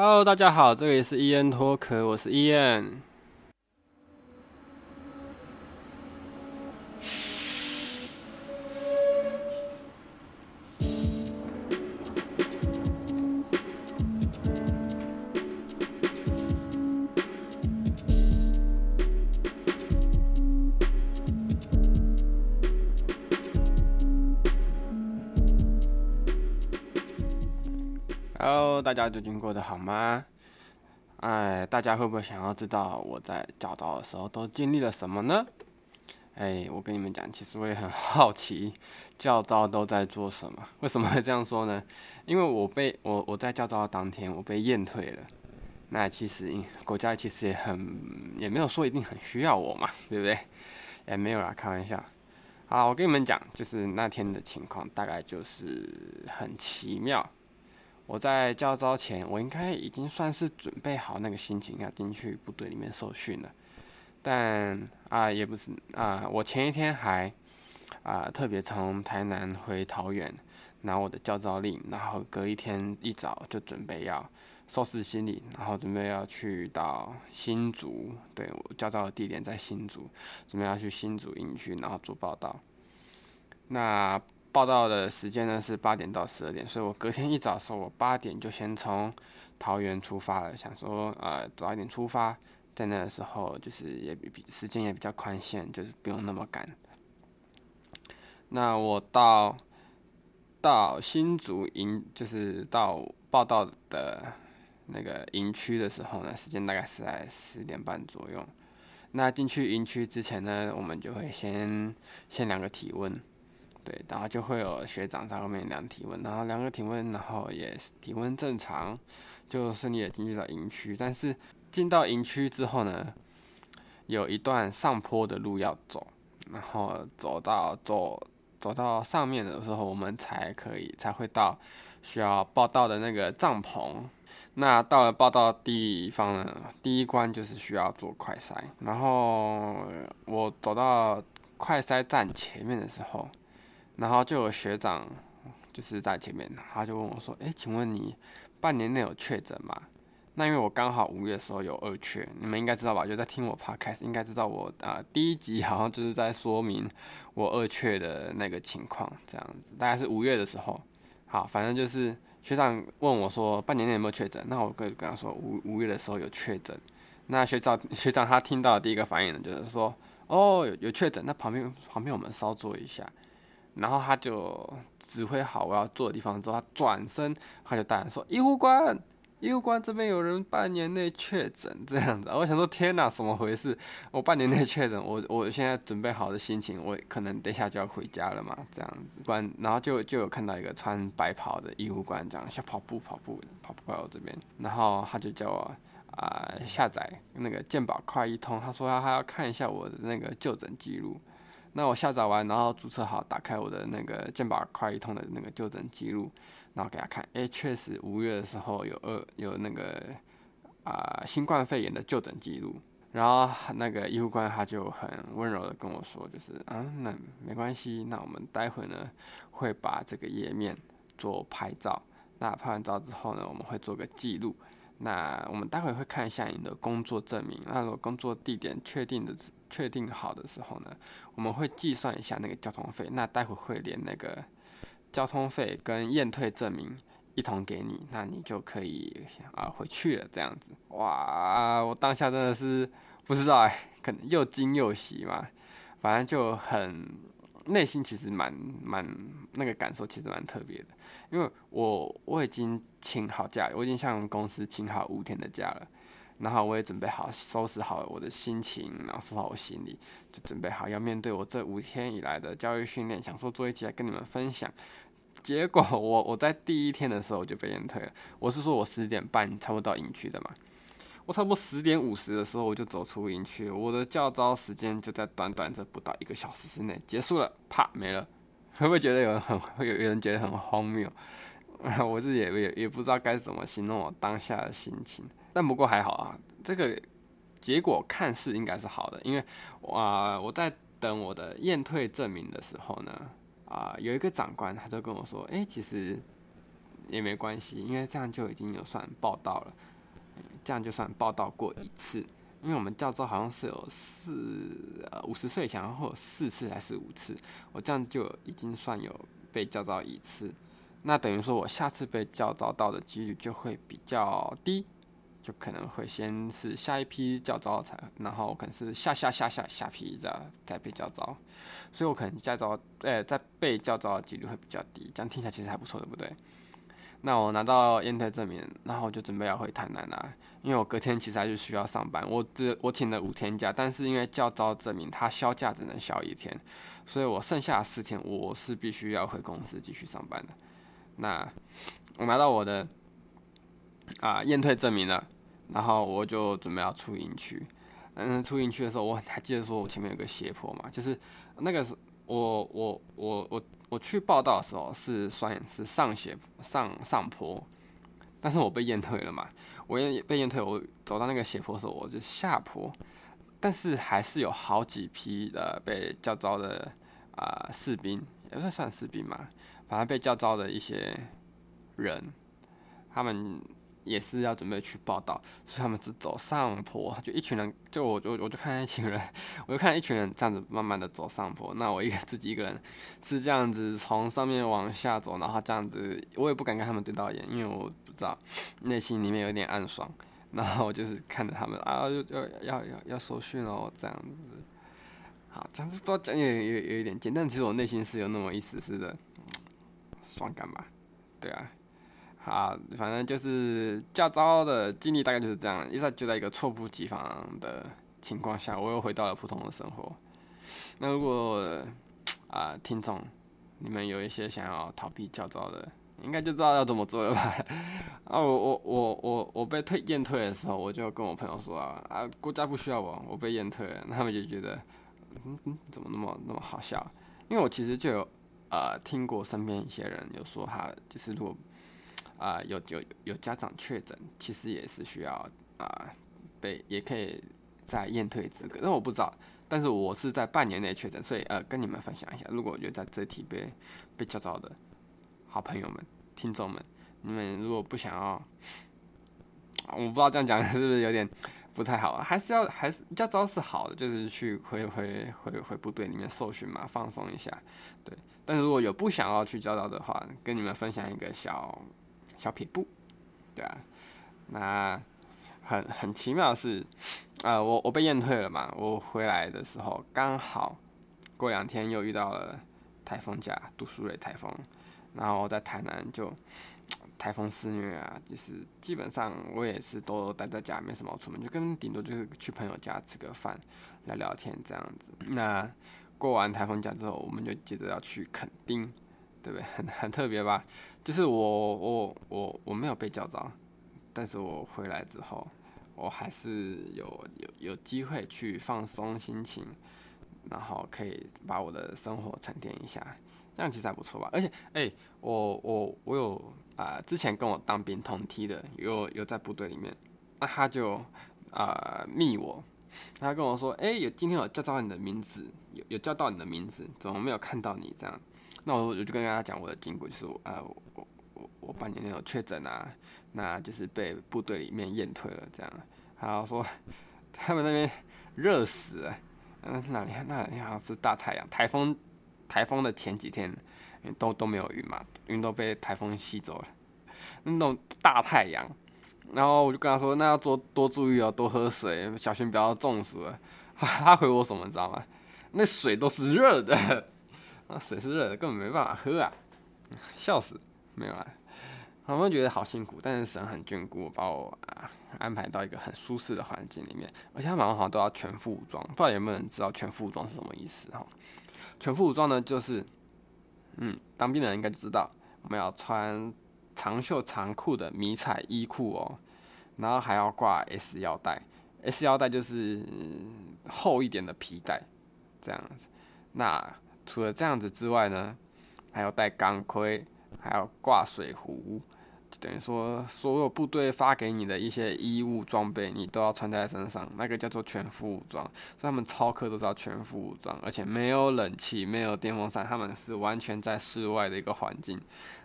Hello，大家好，这里是伊恩托克，我是伊恩。Hello，大家最近过得好吗？哎，大家会不会想要知道我在教招的时候都经历了什么呢？哎，我跟你们讲，其实我也很好奇，教招都在做什么？为什么会这样说呢？因为我被我我在教招的当天，我被验退了。那其实国家其实也很也没有说一定很需要我嘛，对不对？也没有啦，开玩笑。好，我跟你们讲，就是那天的情况大概就是很奇妙。我在教招前，我应该已经算是准备好那个心情要进去部队里面受训了，但啊也不是啊，我前一天还啊特别从台南回桃园拿我的教招令，然后隔一天一早就准备要收拾行李，然后准备要去到新竹，对，我教招的地点在新竹，准备要去新竹营区，然后做报道。那报道的时间呢是八点到十二点，所以我隔天一早的时候，我八点就先从桃园出发了，想说呃早一点出发，在那个时候就是也比时间也比较宽限，就是不用那么赶。那我到到新竹营，就是到报道的那个营区的时候呢，时间大概是在十点半左右。那进去营区之前呢，我们就会先先量个体温。对，然后就会有学长在后面量体温，然后量个体温，然后也体温正常，就顺利的进入到营区。但是进到营区之后呢，有一段上坡的路要走，然后走到走走到上面的时候，我们才可以才会到需要报到的那个帐篷。那到了报到的地方呢，第一关就是需要做快筛。然后我走到快筛站前面的时候。然后就有学长，就是在前面，他就问我说：“诶，请问你半年内有确诊吗？”那因为我刚好五月的时候有二确，你们应该知道吧？就在听我 podcast，应该知道我啊、第一集好像就是在说明我二确的那个情况，这样子，大概是五月的时候。好，反正就是学长问我说半年内有没有确诊，那我可以跟他说五五月的时候有确诊。那学长学长他听到的第一个反应呢，就是说：“哦，有有确诊，那旁边旁边我们稍坐一下。”然后他就指挥好我要坐的地方之后，他转身他就大声说：“医护官，医护官这边有人半年内确诊，这样子。”我想说：“天哪，怎么回事？我半年内确诊，我我现在准备好的心情，我可能等一下就要回家了嘛，这样子。”官，然后就就有看到一个穿白袍的医护官，这样像跑步跑步跑步过来我这边，然后他就叫我啊、下载那个健保快易通，他说他还要看一下我的那个就诊记录。那我下载完，然后注册好，打开我的那个健保快一通的那个就诊记录，然后给他看，哎，确实五月的时候有二有那个啊、新冠肺炎的就诊记录，然后那个医护官他就很温柔的跟我说，就是啊，那没关系，那我们待会呢会把这个页面做拍照，那拍完照之后呢，我们会做个记录，那我们待会会看一下你的工作证明，那如果工作地点确定的。确定好的时候呢，我们会计算一下那个交通费。那待会会连那个交通费跟验退证明一同给你，那你就可以啊回去了。这样子，哇！我当下真的是不知道哎，可能又惊又喜嘛，反正就很内心其实蛮蛮那个感受，其实蛮特别的。因为我我已经请好假，我已经向公司请好五天的假了。然后我也准备好，收拾好我的心情，然后收拾好我行李，就准备好要面对我这五天以来的教育训练，想说做一期来跟你们分享。结果我我在第一天的时候就被人退了。我是说我十点半差不多到营区的嘛，我差不多十点五十的时候我就走出营区，我的教招时间就在短短这不到一个小时之内结束了，啪没了。会不会觉得有人很 会有有人觉得很荒谬？我自己也也也不知道该怎么形容我当下的心情。但不过还好啊，这个结果看似应该是好的，因为啊、我在等我的验退证明的时候呢，啊、有一个长官他就跟我说，哎，其实也没关系，因为这样就已经有算报到了，这样就算报道过一次。因为我们教招好像是有四呃五十岁前，然后四次还是五次，我这样就已经算有被教招一次，那等于说我下次被教招到的几率就会比较低，就可能会先是下一批教招才，然后可能是下下下下下批这样再被教招，所以我可能教招呃在被教招的几率会比较低，这样听起来其实还不错，对不对？那我拿到验退证明，然后我就准备要回台南啦。因为我隔天其实还是需要上班，我只我请了五天假，但是因为教招证明他销假只能销一天，所以我剩下四天我是必须要回公司继续上班的。那我拿到我的啊验退证明了，然后我就准备要出营区。嗯，出营区的时候我还记得说我前面有个斜坡嘛，就是那个是我我我我我去报到的时候是算是上斜上上坡。但是我被验退了嘛，我也被验退，我走到那个斜坡的时候，我就下坡，但是还是有好几批的被叫招的啊、士兵，也算算士兵嘛，反正被叫招的一些人，他们。也是要准备去报到，所以他们是走上坡，就一群人，就我就我就看一群人，我就看一群人这样子慢慢的走上坡。那我一个自己一个人是这样子从上面往下走，然后这样子，我也不敢跟他们对到眼，因为我不知道内心里面有点暗爽。然后我就是看着他们 啊，就就要要要受训哦，这样子。好，这样子不知道讲有有有一点简单，但其实我内心是有那么一丝丝的爽感吧，对啊。啊，反正就是教招的经历大概就是这样，一在就在一个猝不及防的情况下，我又回到了普通的生活。那如果啊，听众你们有一些想要逃避教招的，应该就知道要怎么做了吧？啊，我我我我我被退验退的时候，我就跟我朋友说啊，啊，国家不需要我，我被验退了，他们就觉得，嗯嗯，怎么那么那么好笑？因为我其实就有呃听过身边一些人有说他就是如果。啊、有有有家长确诊，其实也是需要啊、呃，被也可以再验退资格。但我不知道，但是我是在半年内确诊，所以呃，跟你们分享一下。如果我觉得在这题被被教召的好朋友们、听众们，你们如果不想要，我不知道这样讲 是不是有点不太好，还是要还是教招是好的，就是去回回回回部队里面受训嘛，放松一下。对，但是如果有不想要去教召的话，跟你们分享一个小。小撇步，对啊，那很很奇妙的是，呃，我我被验退了嘛，我回来的时候刚好过两天又遇到了台风假，杜苏芮台风，然后在台南就台风肆虐啊，就是基本上我也是都待在家，没什么出门，就跟顶多就是去朋友家吃个饭，聊聊天这样子。那过完台风假之后，我们就接着要去垦丁，对不对？很很特别吧？就是我我我我没有被教召，但是我回来之后，我还是有有有机会去放松心情，然后可以把我的生活沉淀一下，这样其实还不错吧。而且，哎、我我我有啊、之前跟我当兵同梯的，有有在部队里面，那他就啊、密我，他跟我说，哎、有今天有叫到你的名字，有有叫到你的名字，怎么没有看到你这样？那我我就跟大家讲我的经过，就是啊，我我我我半年内有确诊啊，那就是被部队里面验退了这样。然后说他们那边热死了，嗯，那里那两天好像是大太阳，台风台风的前几天都都没有云嘛，云都被台风吸走了，那种大太阳。然后我就跟他说，那要多多注意哦，多喝水，小心不要中暑了。他回我什么你知道吗？那水都是热的。那水是热的，根本没办法喝啊！笑死，没有啊。他们觉得好辛苦，但是神很眷顾，把我啊安排到一个很舒适的环境里面。而且他们好像都要全副武装，不知道有没有人知道全副武装是什么意思哈？全副武装呢，就是嗯，当兵的人应该知道，我们要穿长袖长裤的迷彩衣裤哦，然后还要挂 S 腰带，S 腰带就是厚一点的皮带，这样子。那除了这样子之外呢，还要戴钢盔，还要挂水壶，等于说所有部队发给你的一些衣物装备，你都要穿在身上，那个叫做全副武装。所以他们操课都是要全副武装，而且没有冷气，没有电风扇，他们是完全在室外的一个环境。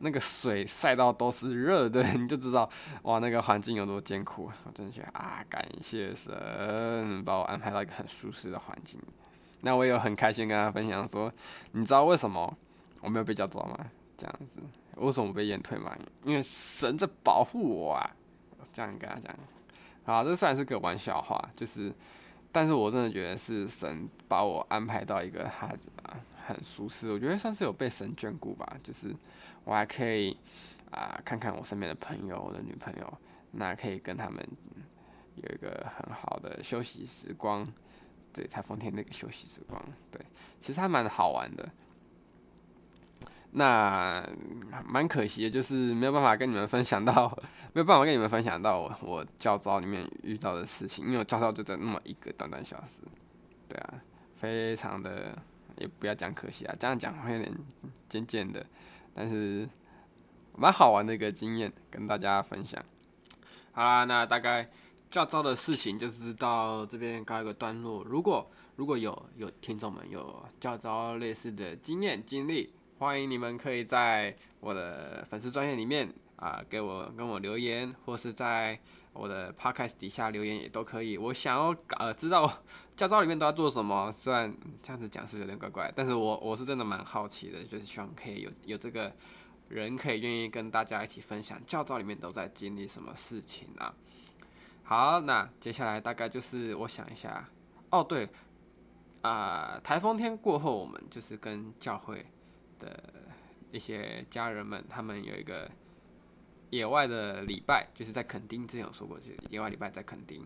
那个水晒到都是热的，你就知道哇，那个环境有多艰苦。我真的觉得啊，感谢神把我安排到一个很舒适的环境。那我也很开心跟他分享说，你知道为什么我没有被叫走吗？这样子，为什么我被延退吗？因为神在保护我啊！这样跟他讲，好，这算是个玩笑话，就是，但是我真的觉得是神把我安排到一个他很舒适，我觉得算是有被神眷顾吧，就是。我还可以啊、看看我身边的朋友，我的女朋友，那可以跟他们有一个很好的休息时光。对，台风天那个休息时光，对，其实还蛮好玩的。那蛮可惜的，就是没有办法跟你们分享到，没有办法跟你们分享到我我教召里面遇到的事情，因为我教召就在那么一个短短小时。对啊，非常的，也不要讲可惜啊，这样讲会有点渐渐的。但是蛮好玩的一个经验，跟大家分享。好啦，那大概教招的事情就是到这边告一个段落。如果如果有有听众们有教招类似的经验经历，欢迎你们可以在我的粉丝专页里面啊、给我跟我留言，或是在我的 podcast 底下留言也都可以。我想要呃知道教招里面都要做什么，虽然这样子讲是有点怪怪，但是我我是真的蛮好奇的，就是希望可以有有这个人可以愿意跟大家一起分享教招里面都在经历什么事情啊。好，那接下来大概就是我想一下，哦对，啊、台风天过后，我们就是跟教会的一些家人们，他们有一个。野外的礼拜就是在垦丁，之前有说过，就是野外礼拜在垦丁。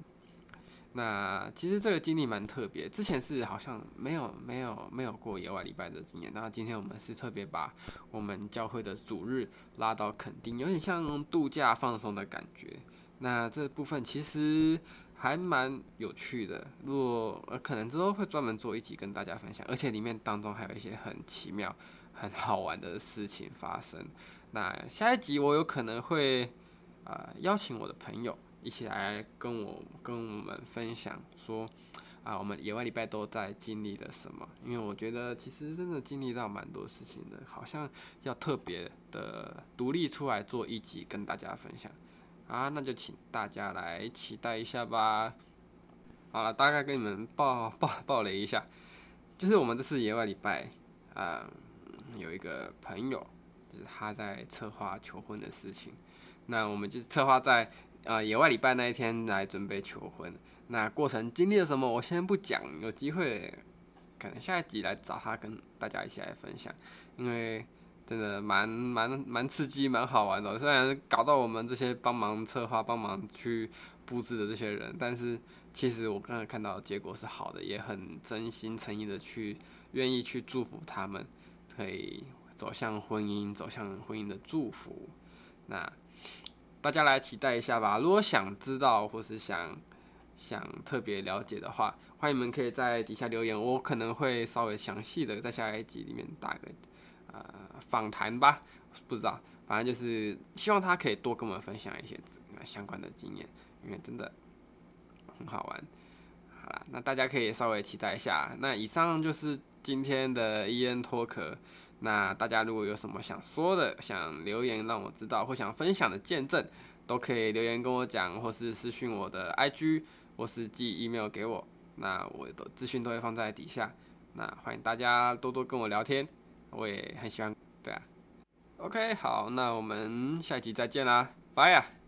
那其实这个经历蛮特别，之前是好像没有没有没有过野外礼拜的经验。那今天我们是特别把我们教会的主日拉到垦丁，有点像度假放松的感觉。那这部分其实还蛮有趣的，如果可能之后会专门做一集跟大家分享，而且里面当中还有一些很奇妙、很好玩的事情发生。那下一集我有可能会啊、呃、邀请我的朋友一起来跟我跟我们分享说啊、我们野外礼拜都在经历了什么？因为我觉得其实真的经历到蛮多事情的，好像要特别的独立出来做一集跟大家分享啊，那就请大家来期待一下吧。好了，大概跟你们报 报报雷一下，就是我们这次野外礼拜啊、有一个朋友。就是他在策划求婚的事情，那我们就是策划在呃野外礼拜那一天来准备求婚。那过程经历了什么，我先不讲，有机会可能下一集来找他跟大家一起来分享，因为真的蛮蛮蛮刺激、蛮好玩的。虽然搞到我们这些帮忙策划、帮忙去布置的这些人，但是其实我刚才看到结果是好的，也很真心诚意的去愿意去祝福他们，可以。走向婚姻，走向婚姻的祝福，那大家来期待一下吧。如果想知道或是想想特别了解的话，欢迎你们可以在底下留言，我可能会稍微详细的在下一集里面打个呃访谈吧。不知道，反正就是希望他可以多跟我们分享一些相关的经验，因为真的很好玩。好啦，那大家可以稍微期待一下。那以上就是今天的伊恩脱壳。那大家如果有什么想说的，想留言让我知道，或想分享的见证，都可以留言跟我讲，或是私讯我的 IG，或是寄 email 给我。那我的资讯都会放在底下。那欢迎大家多多跟我聊天，我也很喜欢。对啊，OK，好，那我们下一集再见啦，拜呀。